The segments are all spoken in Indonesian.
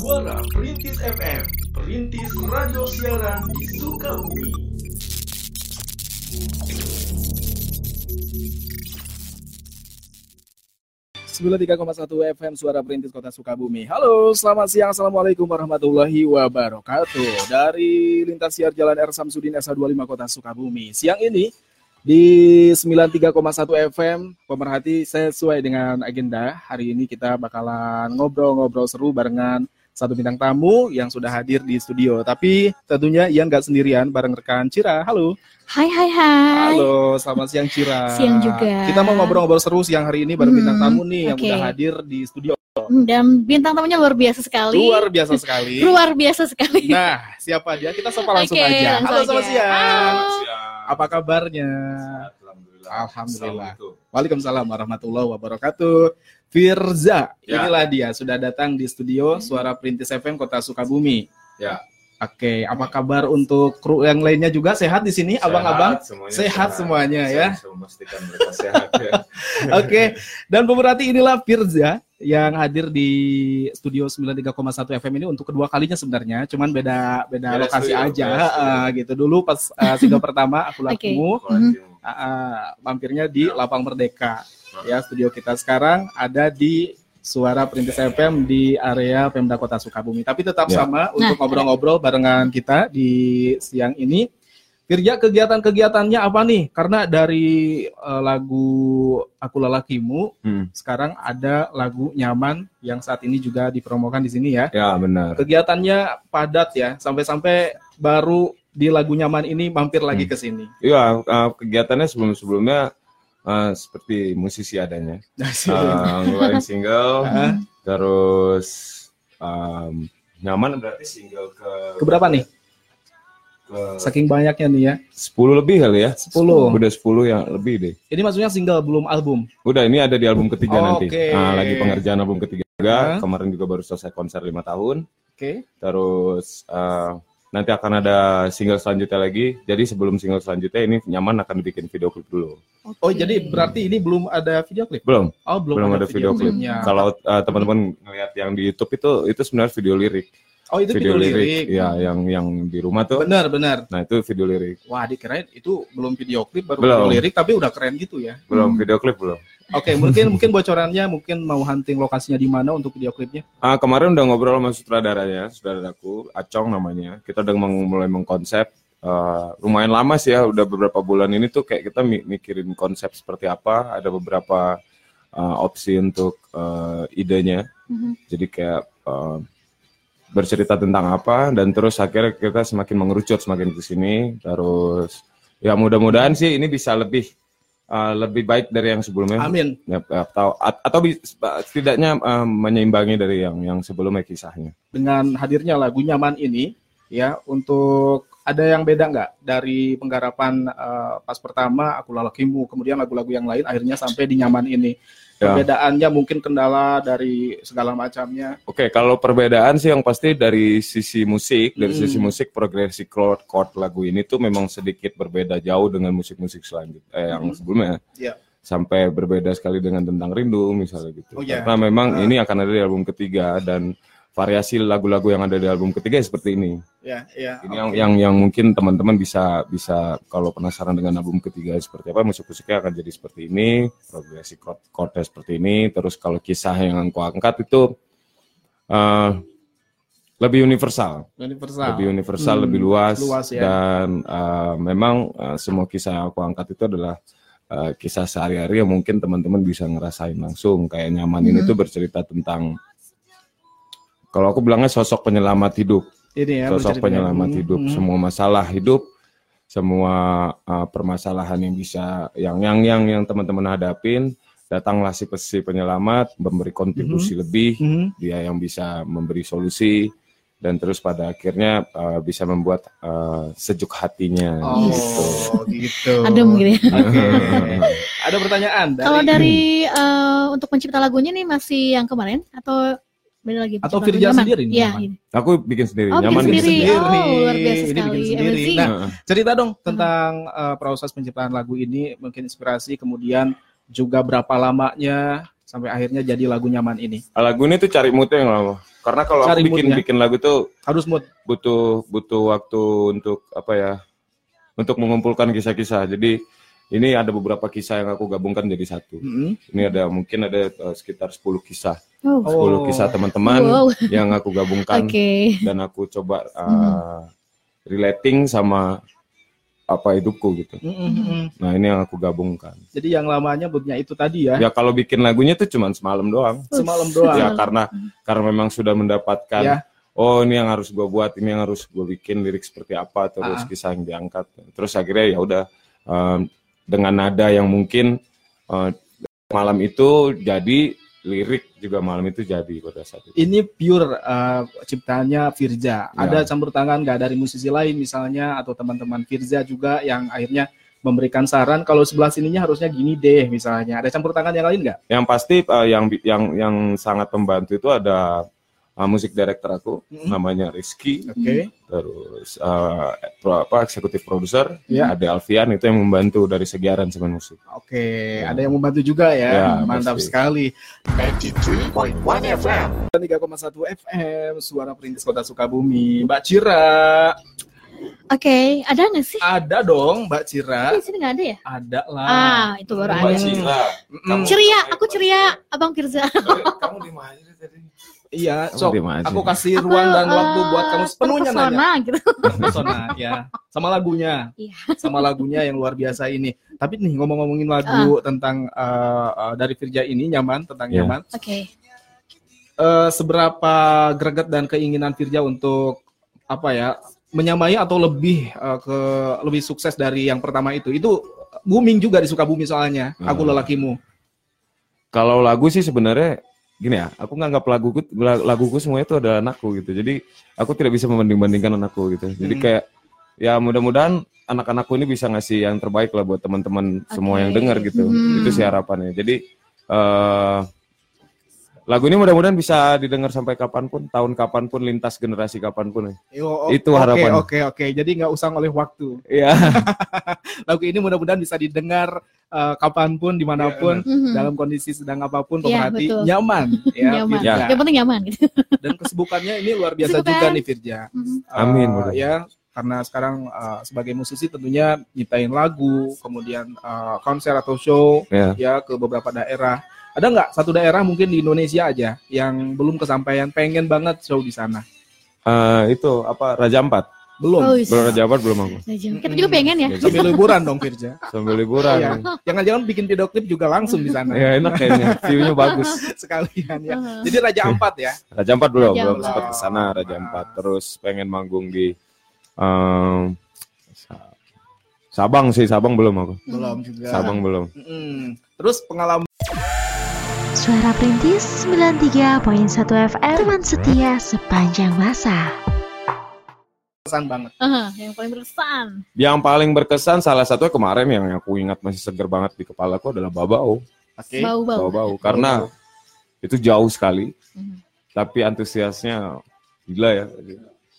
Suara Perintis FM, Perintis Radio Siaran di Sukabumi. satu FM Suara Perintis Kota Sukabumi. Halo, selamat siang. Assalamualaikum warahmatullahi wabarakatuh. Dari lintas siar Jalan R Samsudin SA25 Kota Sukabumi. Siang ini di 93,1 FM pemerhati sesuai dengan agenda. Hari ini kita bakalan ngobrol-ngobrol seru barengan satu bintang tamu yang sudah hadir di studio. Tapi tentunya Ian nggak sendirian, bareng rekan Cira. Halo. Hai hai hai. Halo, selamat siang Cira. Siang juga. Kita mau ngobrol-ngobrol seru siang hari ini bareng hmm, bintang tamu nih yang udah hadir di studio. Hmm, dan bintang tamunya luar biasa sekali. Luar biasa sekali. luar biasa sekali. Nah, siapa dia? Kita sapa langsung okay, aja. Langsung Halo, selamat siang. Halo. Apa kabarnya? Alhamdulillah. Alhamdulillah. Waalaikumsalam warahmatullahi wabarakatuh. Firza, ya. inilah dia sudah datang di studio Suara Perintis FM Kota Sukabumi. Ya. Oke, apa kabar untuk kru yang lainnya juga sehat di sini, abang-abang? Sehat, sehat semuanya ya. memastikan mereka sehat ya. Oke, dan pemerhati inilah Firza yang hadir di studio 93,1 FM ini untuk kedua kalinya sebenarnya, cuman beda beda, beda lokasi studio, aja uh, gitu. Dulu pas uh, single pertama aku lakumu, okay. Uh, uh, mampirnya di Lapang Merdeka. Ya, studio kita sekarang ada di Suara Perintis FM di area Pemda Kota Sukabumi. Tapi tetap ya. sama untuk nah, ngobrol-ngobrol barengan kita di siang ini. Firja kegiatan-kegiatannya apa nih? Karena dari uh, lagu Aku Lelakimu, hmm. sekarang ada lagu Nyaman yang saat ini juga dipromokan di sini ya. Ya benar. Kegiatannya padat ya, sampai-sampai baru di lagu Nyaman ini mampir lagi hmm. ke sini. Iya, uh, kegiatannya sebelum-sebelumnya uh, seperti musisi adanya. uh, ngeluarin single, terus um, nyaman berarti single ke keberapa nih? Ke Saking banyaknya nih ya. 10 lebih kali ya. 10. Udah 10 yang lebih deh. Ini maksudnya single belum album. Udah, ini ada di album ketiga oh, nanti. Okay. Nah, lagi pengerjaan album ketiga. Uh. Kemarin juga baru selesai konser lima tahun. Oke. Okay. Terus uh, nanti akan ada single selanjutnya lagi. Jadi sebelum single selanjutnya ini nyaman akan bikin video klip dulu. Okay. Oh, jadi berarti ini belum ada video klip? Belum. Oh, belum, belum ada, ada video, video klipnya. Kalau uh, teman-teman ngeliat yang di YouTube itu itu sebenarnya video lirik. Oh itu video, video lirik. lirik. Ya, yang yang di rumah tuh. Benar, benar. Nah, itu video lirik. Wah, dikirain itu belum video klip baru belum. video lirik tapi udah keren gitu ya. Belum, hmm. video klip belum. Oke, okay, mungkin mungkin bocorannya mungkin mau hunting lokasinya di mana untuk video klipnya? Ah, kemarin udah ngobrol sama sutradaranya, sutradaraku, Acong namanya. Kita udah meng mulai mengkonsep uh, lumayan lama sih ya, udah beberapa bulan ini tuh kayak kita mikirin konsep seperti apa, ada beberapa uh, opsi untuk uh, idenya. Mm -hmm. Jadi kayak uh, bercerita tentang apa dan terus akhirnya kita semakin mengerucut semakin ke sini terus ya mudah-mudahan sih ini bisa lebih uh, lebih baik dari yang sebelumnya. Amin. Ya, atau atau setidaknya uh, menyeimbangi dari yang yang sebelumnya kisahnya. Dengan hadirnya lagu nyaman ini ya untuk ada yang beda nggak dari penggarapan uh, pas pertama aku lalakimu kemudian lagu-lagu yang lain akhirnya sampai di nyaman ini Ya. Perbedaannya mungkin kendala dari segala macamnya. Oke, okay, kalau perbedaan sih yang pasti dari sisi musik, dari hmm. sisi musik progresi chord chord lagu ini tuh memang sedikit berbeda jauh dengan musik-musik selanjutnya eh, yang hmm. sebelumnya. Yeah. Sampai berbeda sekali dengan tentang rindu misalnya gitu. Oh, yeah. Karena memang uh. ini akan ada di album ketiga dan variasi lagu-lagu yang ada di album ketiga seperti ini. Ya, ya. Ini okay. yang yang yang mungkin teman-teman bisa bisa kalau penasaran dengan album ketiga seperti apa, musik-musiknya akan jadi seperti ini, progresi chordnya seperti ini, terus kalau kisah yang aku angkat itu uh, lebih universal. Universal. Lebih universal, hmm, lebih luas, luas ya. dan uh, memang uh, semua kisah yang aku angkat itu adalah uh, kisah sehari-hari yang mungkin teman-teman bisa ngerasain langsung. Kayak nyaman hmm. ini tuh bercerita tentang kalau aku bilangnya sosok penyelamat hidup. Ini ya, sosok penyelamat hidup. Hmm. Semua masalah hidup, semua uh, permasalahan yang bisa yang yang yang yang teman-teman hadapin, datanglah si si penyelamat memberi kontribusi hmm. lebih, hmm. dia yang bisa memberi solusi dan terus pada akhirnya uh, bisa membuat uh, sejuk hatinya oh, gitu. gitu. Ada mungkin ya. Okay. Ada pertanyaan dari Kalau dari uh, untuk pencipta lagunya nih masih yang kemarin atau lagi. Atau Firja sendiri nih? Iya. Aku bikin sendiri, oh, nyaman bikin sendiri. sendiri. Oh, luar biasa ini bikin sendiri. Nah, cerita dong tentang uh, proses penciptaan lagu ini, mungkin inspirasi, kemudian juga berapa lamanya sampai akhirnya jadi lagu nyaman ini. Lagu ini tuh cari moodnya yang lama. Karena kalau aku bikin moodnya. bikin lagu tuh Harus mood. butuh butuh waktu untuk apa ya? Untuk mengumpulkan kisah-kisah. Jadi ini ada beberapa kisah yang aku gabungkan jadi satu. Mm-mm. Ini ada mungkin ada eh, sekitar 10 kisah. Oh, 10 Oh. kisah teman-teman Wow. yang aku gabungkan Oke. dan aku coba uh, relating sama apa hidupku gitu. Mm-mm. Nah, ini yang aku gabungkan. Jadi yang lamanya moodnya itu tadi ya. Ya kalau bikin lagunya tuh cuma semalam doang. Semalam doang. Ya karena karena memang sudah mendapatkan Ya. oh ini yang harus gue buat, ini yang harus gue bikin lirik seperti apa Ah. terus kisah yang diangkat. Terus akhirnya ya udah um, dengan nada yang mungkin uh, malam itu jadi lirik juga malam itu jadi pada saat itu. Ini pure uh, ciptaannya Firza. Ya. Ada campur tangan nggak dari musisi lain misalnya atau teman-teman Firza juga yang akhirnya memberikan saran kalau sebelah sininya harusnya gini deh misalnya. Ada campur tangan yang lain nggak? Yang pasti uh, yang yang yang sangat membantu itu ada uh, musik director aku Mm-mm. namanya Rizky Oke. terus uh, pro- apa eksekutif produser Ya. ada Alfian itu yang membantu dari segi aransemen musik. Oke, Ya. ada yang membantu juga ya. Ya, Mantap pasti. sekali. 93.1 FM 3,1 FM, Suara Perintis Kota Sukabumi. Mbak Cira, Oke, ada nggak sih? ada dong Mbak Cira. Di sini nggak ada ya? Ada lah. Ah, itu baru Mbak ada. Cira. Mm-mm. Ceria, aku ceria, Abang Firza. Kamu di mana? Iya, aja. Aku kasih ruang dan Aku, waktu buat eh, kamu sepenuhnya nanya. terpesona gitu. Pesona, ya. Sama lagunya. Iya. Sama lagunya yang luar biasa ini. Tapi nih ngomong-ngomongin lagu tentang eh, eh, dari Firja ini nyaman tentang Ya. nyaman. Oke. Eh, seberapa greget dan keinginan Firja untuk apa ya menyamai atau lebih eh, ke lebih sukses dari yang pertama itu? Itu booming juga di Sukabumi soalnya. Aku Hmm. lelakimu. Kalau lagu sih sebenarnya gini ya, aku nganggap laguku laguku semua itu adalah anakku gitu. Jadi aku tidak bisa membanding-bandingkan anakku gitu. Jadi Hmm. kayak ya mudah-mudahan anak-anakku ini bisa ngasih yang terbaik lah buat teman-teman semua yang dengar gitu. Hmm. Itu sih harapannya. Jadi eh lagu ini mudah-mudahan bisa didengar sampai kapan pun, tahun kapan pun, lintas generasi kapan pun. ya. Yo, Itu oke, harapannya. Oke, oke. Jadi nggak usah oleh waktu. Iya. Lagu ini mudah-mudahan bisa didengar eh, kapan pun, di mana pun, Mhm. dalam kondisi sedang apa pun, Iya, pemerhati betul. nyaman. Ya, nyaman. Firja. Yang penting nyaman gitu. Dan kesibukannya ini luar biasa Kesibukan. juga nih Firja. Mhm. Amin, Eh, mudah. ya, karena sekarang eh, sebagai musisi tentunya nyiptain lagu, kemudian eh, konser atau show Ya. ya ke beberapa daerah. Ada nggak satu daerah mungkin di Indonesia aja yang belum kesampaian, pengen banget show di sana? Eh, itu apa Raja Ampat? Belum. Oh, Belum Raja Ampat belum aku. Saja. Kita juga pengen ya. Ya, gitu. Sambil liburan dong Firja. Sambil liburan. Iya. Jangan-jangan bikin video klip juga langsung di sana. Ya enak kayaknya, view-nya bagus. Sekalian ya. Uh-huh. Jadi Raja Ampat ya. Raja Ampat belum, Raja belum sempat ke sana Raja Ampat. Terus pengen manggung di Sa- Sabang sih, Sabang belum aku. Belum juga. Sabang belum. Mm-mm. Terus pengalaman Suara Perintis 93.1 FM Teman setia sepanjang masa banget. Uh, yang paling berkesan. Yang paling berkesan salah satunya kemarin yang aku ingat masih seger banget di kepalaku adalah Babao. Oke. Bau-bau. Babao karena itu jauh sekali, Mhm. tapi antusiasnya gila ya.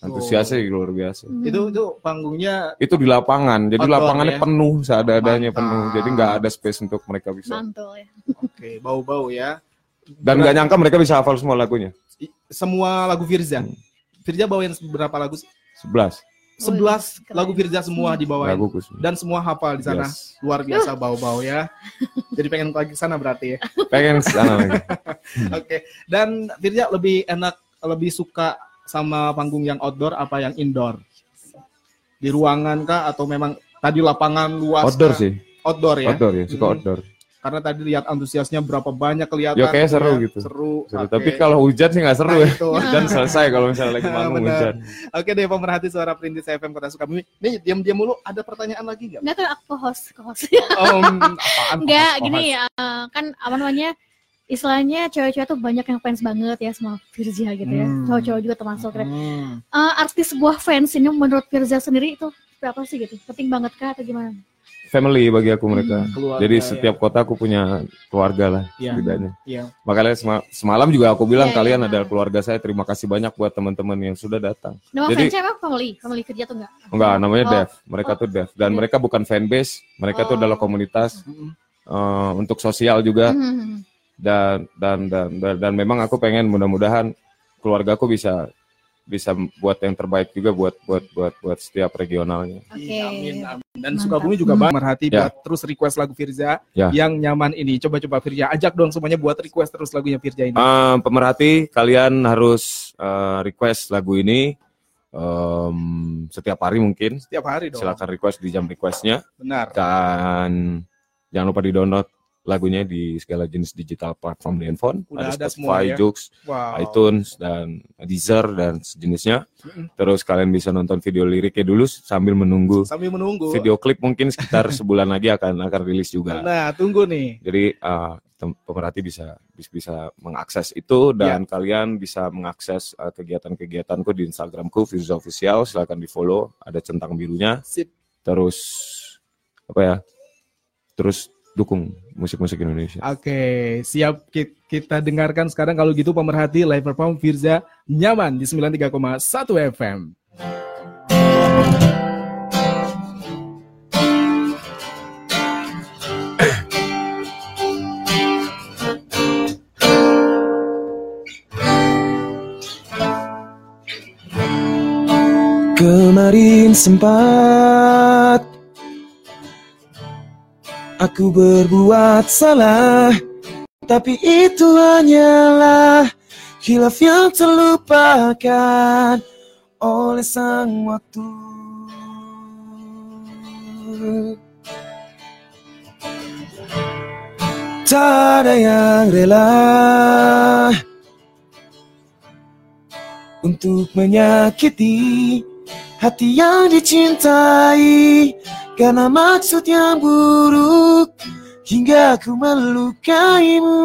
Antusiasnya luar biasa. Mhm. Itu itu panggungnya Itu di lapangan, jadi Outdoor, lapangannya ya? penuh, seadanya penuh. Jadi nggak ada space untuk mereka bisa. mantul ya. oke, bau-bau ya. Dan nggak nyangka mereka bisa hafal semua lagunya. Semua lagu Firza. Hmm. Firza bawain berapa lagu? sih? 11 11 keren. lagu Firza semua dibawain. lagu Kusma. Dan semua hafal di sana. Yes. Luar biasa bau-bau ya. Jadi pengen lagi ke sana berarti ya. Pengen sana lagi. Oke. Dan Firza lebih enak lebih suka sama panggung yang outdoor apa yang indoor? Di ruangan kah atau memang tadi lapangan luas? Outdoor kah? sih, Outdoor ya. outdoor ya, suka Hmm. outdoor. Karena tadi lihat antusiasnya berapa banyak kelihatan. Ya, kayak seru gitu. Seru. Seru. Oke. Tapi kalau hujan sih nggak seru Nah, ya. Hujan selesai kalau misalnya lagi manggung hujan. Oke deh pemerhati suara Perintis FM Kota Sukabumi. Nih diam-diam mulu ada pertanyaan lagi nggak? Enggak kan aku host, host. Om, apaan? Enggak, Host, gini ya, eh, kan apa namanya? Istilahnya cewek-cewek tuh banyak yang fans banget ya sama Firza gitu ya. Hmm. Cowok-cowok juga termasuk. ya. Hmm. Eh, arti sebuah fans ini menurut Firza sendiri itu berapa sih gitu? Penting banget kah atau gimana? Family bagi aku mereka. Keluarga, Jadi ya. setiap kota aku punya keluarga lah Iya. setidaknya. Iya. Makanya sema- semalam juga aku bilang Iya, kalian iya. adalah keluarga saya. Terima kasih banyak buat teman-teman yang sudah datang. Nama Jadi- fansnya apa? Family? Family kerja tuh enggak? Enggak, namanya Oh. Dev. Mereka tuh Dev. Dan Dev. mereka bukan fanbase. Mereka tuh Oh. adalah komunitas Mm-mm. eh, untuk sosial juga. Mhm. Dan dan dan dan, dan memang aku pengen mudah-mudahan keluargaku bisa bisa buat yang terbaik juga buat buat buat buat setiap regionalnya. Oke. Iya, amin, amin. Dan Mantap. Sukabumi juga Hmm. banget merhati Ya. buat terus request lagu Firza Ya. yang nyaman ini. Coba-coba Firza ajak dong semuanya buat request terus lagunya Firza ini. Eh, pemerhati kalian harus eh, request lagu ini em, setiap hari mungkin. Setiap hari dong. Silakan request di jam requestnya Benar. dan jangan lupa di download lagunya di segala jenis digital platform di handphone. Udah ada semua Spotify, ya. Joox, Wow. iTunes dan Deezer dan sejenisnya. Mm-mm. Terus kalian bisa nonton video liriknya dulu sambil menunggu Sambil menunggu. video klip mungkin sekitar sebulan lagi akan akan rilis juga. Nah, tunggu nih. Jadi uh, pemerhati bisa bisa, mengakses itu dan kalian bisa mengakses uh, kegiatan-kegiatanku di Instagramku Firza Official. Silakan di follow. Ada centang birunya. Sip. Terus apa ya? Terus dukung musik-musik Indonesia. Oke, siap Ki- kita dengarkan sekarang kalau gitu pemerhati live perform Firza nyaman di 93,1 FM. Kemarin sempat Aku berbuat salah Tapi itu hanyalah Hilaf yang terlupakan Oleh sang waktu. Tak ada yang rela untuk menyakiti hati yang dicintai karena maksud yang buruk hingga ku melukaimu.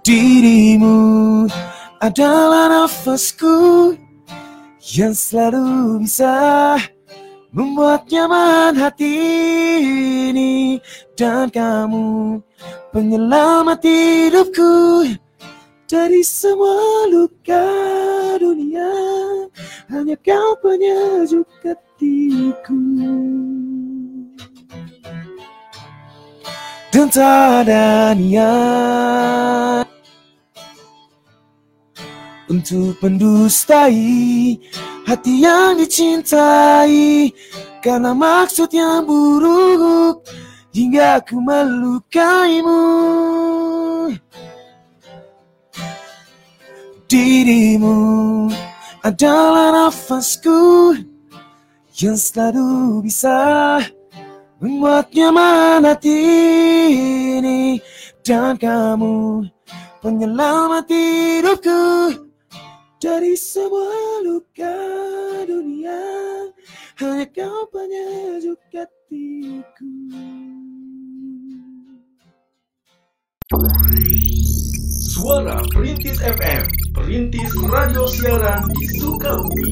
Dirimu adalah nafasku yang selalu bisa membuat nyaman hati ini dan kamu penyelamat hidupku dari semua luka dunia hanya kau penyejuk hatiku dan tak niat untuk mendustai hati yang dicintai karena maksud yang buruk hingga ku melukaimu. Dirimu adalah nafasku yang selalu bisa membuat nyaman ini dan kamu penyelamat hidupku dari semua luka dunia hanya kau penyejuk hatiku. Suara Perintis FM, Perintis Radio Siaran di Sukabumi.